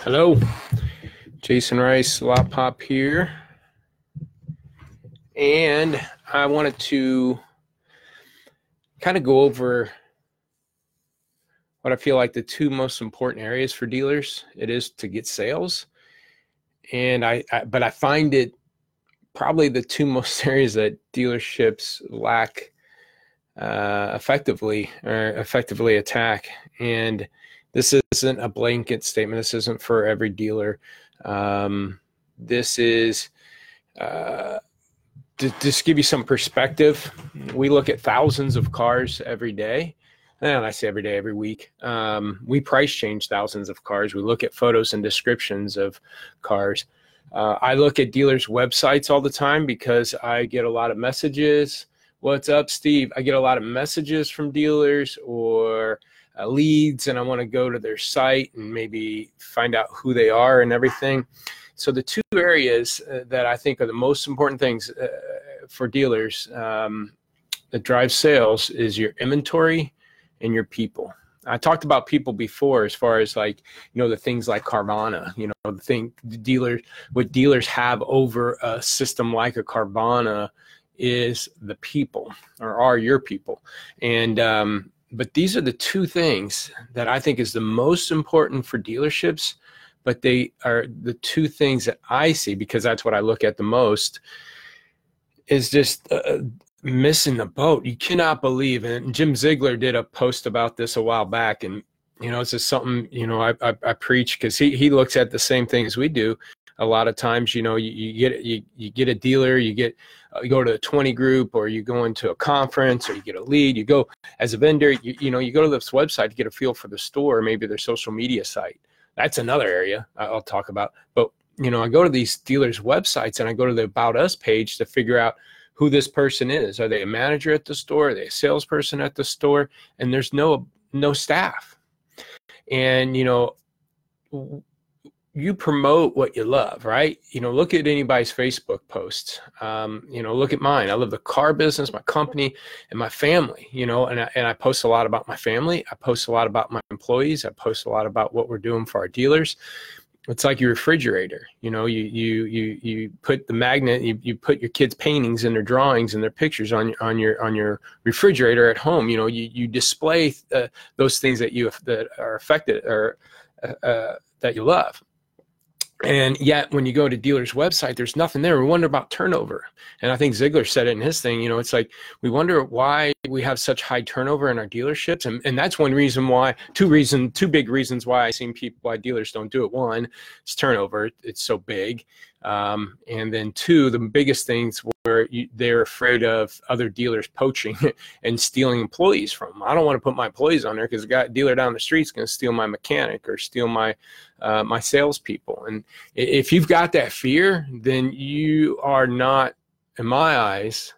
Hello, Jason Rice, Lot Pop here. And I wanted to kind of go over what I feel like the two most important areas for dealers. It is to get sales. And I, I but I find it probably the two most areas that dealerships lack uh, effectively or effectively attack. And this isn't a blanket statement. This isn't for every dealer. Um, this is uh, to just give you some perspective. We look at thousands of cars every day. And I say every day, every week. Um, we price change thousands of cars. We look at photos and descriptions of cars. Uh, I look at dealers' websites all the time because I get a lot of messages. What's up, Steve? I get a lot of messages from dealers or uh, leads and I want to go to their site and maybe find out who they are and everything. So the two areas uh, that I think are the most important things uh, for dealers um, that drive sales is your inventory and your people. I talked about people before as far as like, you know, the things like Carvana, you know, the thing the dealers what dealers have over a system like a Carvana is the people or are your people. And um, but these are the two things that I think is the most important for dealerships, but they are the two things that I see because that's what I look at the most is just uh, missing the boat. You cannot believe, and Jim Ziegler did a post about this a while back, and you know, it's just something you know I I, I preach because he he looks at the same things we do, a lot of times you know you, you get you, you get a dealer you get uh, you go to a 20 group or you go into a conference or you get a lead you go as a vendor you, you know you go to this website to get a feel for the store maybe their social media site. That's another area i'll talk about. But you know i go to these dealers websites and i go to the about us page to figure out who this person is. Are they a manager at the store? Are they a salesperson at the store? And there's no no staff. And you know you promote what you love, right? You know, look at anybody's Facebook posts. Um, you know, look at mine. I love the car business, my company, and my family. You know, and I, and I post a lot about my family. I post a lot about my employees. I post a lot about what we're doing for our dealers. It's like your refrigerator. You know, you you you you put the magnet. You, you put your kids' paintings and their drawings and their pictures on your on your on your refrigerator at home. You know, you you display uh, those things that you that are affected or uh, uh, that you love and yet, when you go to dealers' website, there's nothing there. We wonder about turnover. And I think Ziegler said it in his thing. You know, it's like we wonder why we have such high turnover in our dealerships. And, and that's one reason why, two reason, two big reasons why I've seen people, why dealers don't do it. One, it's turnover. It's so big. Um, and then two, the biggest things they're afraid of other dealers poaching and stealing employees from them. I don't want to put my employees on there because guy dealer down the street is going to steal my mechanic or steal my uh, my salespeople. And if you've got that fear, then you are not, in my eyes,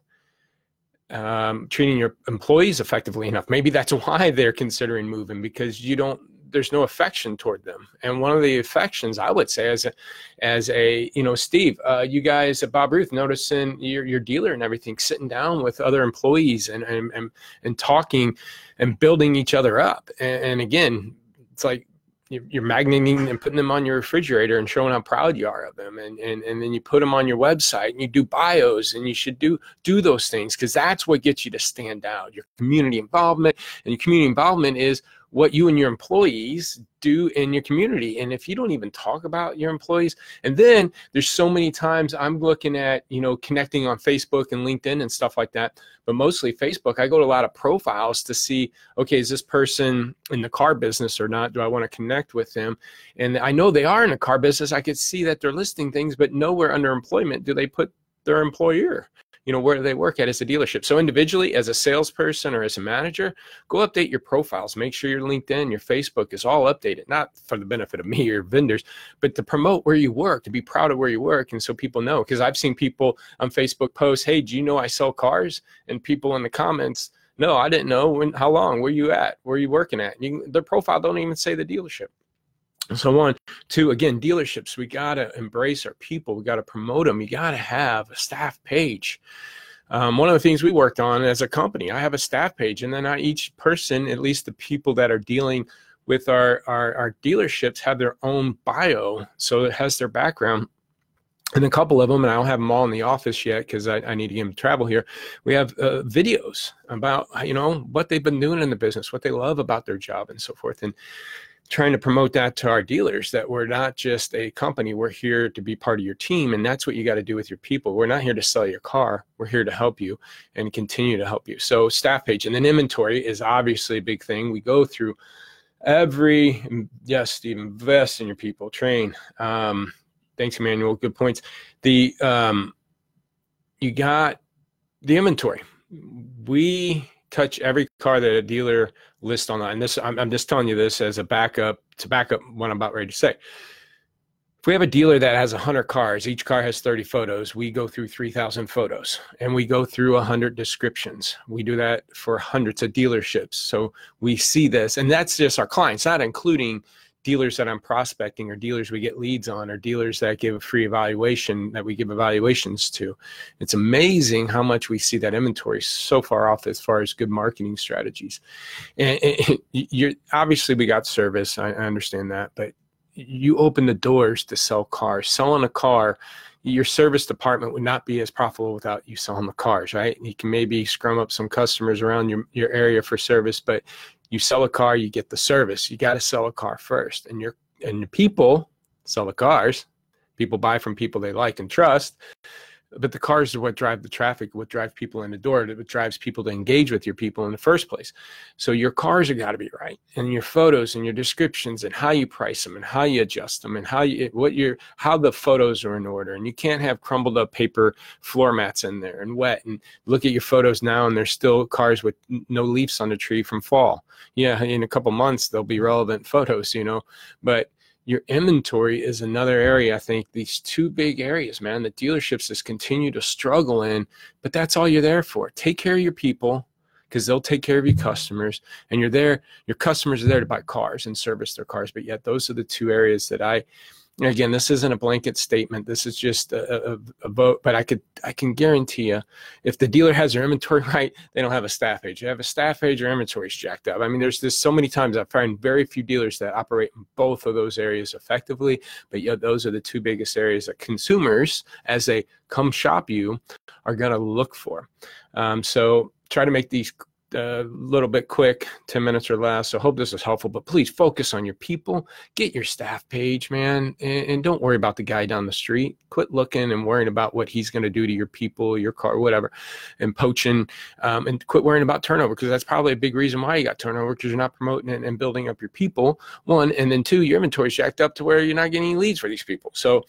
um, treating your employees effectively enough. Maybe that's why they're considering moving because you don't there's no affection toward them. And one of the affections I would say as a, as a, you know, Steve, uh, you guys at Bob Ruth noticing your, your dealer and everything, sitting down with other employees and, and, and, and talking and building each other up. And, and again, it's like you're magneting and putting them on your refrigerator and showing how proud you are of them and, and, and then you put them on your website and you do bios and you should do do those things because that's what gets you to stand out your community involvement and your community involvement is what you and your employees do in your community. And if you don't even talk about your employees, and then there's so many times I'm looking at, you know, connecting on Facebook and LinkedIn and stuff like that, but mostly Facebook. I go to a lot of profiles to see, okay, is this person in the car business or not? Do I want to connect with them? And I know they are in the car business. I could see that they're listing things, but nowhere under employment do they put their employer you know where they work at as a dealership. So individually as a salesperson or as a manager go update your profiles. Make sure your linkedin your facebook is all updated not for the benefit of me or vendors but to promote where you work to be proud of where you work and so people know. Because i've seen people on facebook post hey do you know i sell cars? And people in the comments no i didn't know. When how long? Where you at? Where you working at? You, their profile don't even say the dealership so on to again dealerships we got to embrace our people we got to promote them you got to have a staff page um, one of the things we worked on as a company i have a staff page and then I, each person at least the people that are dealing with our, our, our dealerships have their own bio. So it has their background and a couple of them, and I don't have them all in the office yet because I, I, need to get them to travel here. We have uh, videos about you know what they've been doing in the business, what they love about their job, and so forth. And trying to promote that to our dealers that we're not just a company we're here to be part of your team and that's what you got to do with your people. We're not here to sell your car. We're here to help you and continue to help you. So staff page and then inventory is obviously a big thing. We go through every yes steve invest in your people train um, thanks emmanuel good points. The um, you got the inventory. We touch every car that a dealer lists online. This I'm, I'm just telling you this as a backup to back up what I'm about ready to say. If we have a dealer that has 100 cars, each car has 30 photos, we go through 3,000 photos and we go through 100 descriptions. We do that for hundreds of dealerships. So we see this, and that's just our clients, not including dealers that I'm prospecting or dealers we get leads on or dealers that give a free evaluation that we give evaluations to. It's amazing how much we see that inventory so far off as far as good marketing strategies. And, and you're obviously we got service. I, I understand that, but you open the doors to sell cars. Selling a car, your service department would not be as profitable without you selling the cars, right? You can maybe scrum up some customers around your, your area for service, but you sell a car, you get the service. You got to sell a car first, and your and the people sell the cars. People buy from people they like and trust but the cars are what drive the traffic, what drive people in the door, what drives people to engage with your people in the first place. So your cars have got to be right, and your photos and your descriptions and how you price them and how you adjust them and how you what your how the photos are in order. And you can't have crumbled up paper floor mats in there and wet. And look at your photos now, and there's still cars with no leaves on the tree from fall. Yeah, in a couple months they'll be relevant photos, you know, but your inventory is another area. I think these two big areas, man, the dealerships just continue to struggle in, but that's all you're there for. Take care of your people because they'll take care of your customers and you're there, your customers are there to buy cars and service their cars. But yet those are the two areas that I again this isn't a blanket statement. This is just a, a, a, vote but i could i can guarantee you if the dealer has their inventory right they don't have a staff age. they have a staff age, or inventory's jacked up. I mean there's just so many times i find very few dealers that operate in both of those areas effectively but yeah those are the two biggest areas that consumers as they come shop you are going to look for. Um, so try to make these a little bit quick, 10 minutes or less. So hope this is helpful, but please focus on your people. Get your staff page, man, and, and don't worry about the guy down the street. Quit looking and worrying about what he's going to do to your people, your car, whatever, and poaching, um, and quit worrying about turnover because that's probably a big reason why you got turnover because you're not promoting it and building up your people. One, and then two, your inventory's jacked up to where you're not getting any leads for these people. So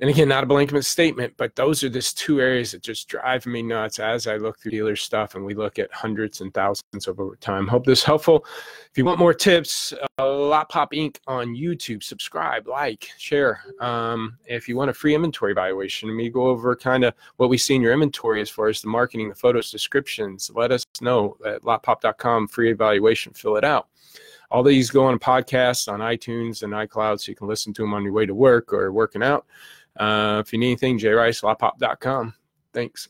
and again, not a blanket statement, but those are just two areas that just drive me nuts as I look through dealer stuff and we look at hundreds and thousands over time. Hope this is helpful. If you want more tips, uh, Lot Pop Inc. on YouTube, subscribe, like, share. Um, if you want a free inventory evaluation, we go over kind of what we see in your inventory as far as the marketing, the photos, descriptions, let us know at lotpop.com, free evaluation, fill it out all these go on podcasts on iTunes and iCloud so you can listen to them on your way to work or working out. Uh, if you need anything, jricelotpop.com. Thanks.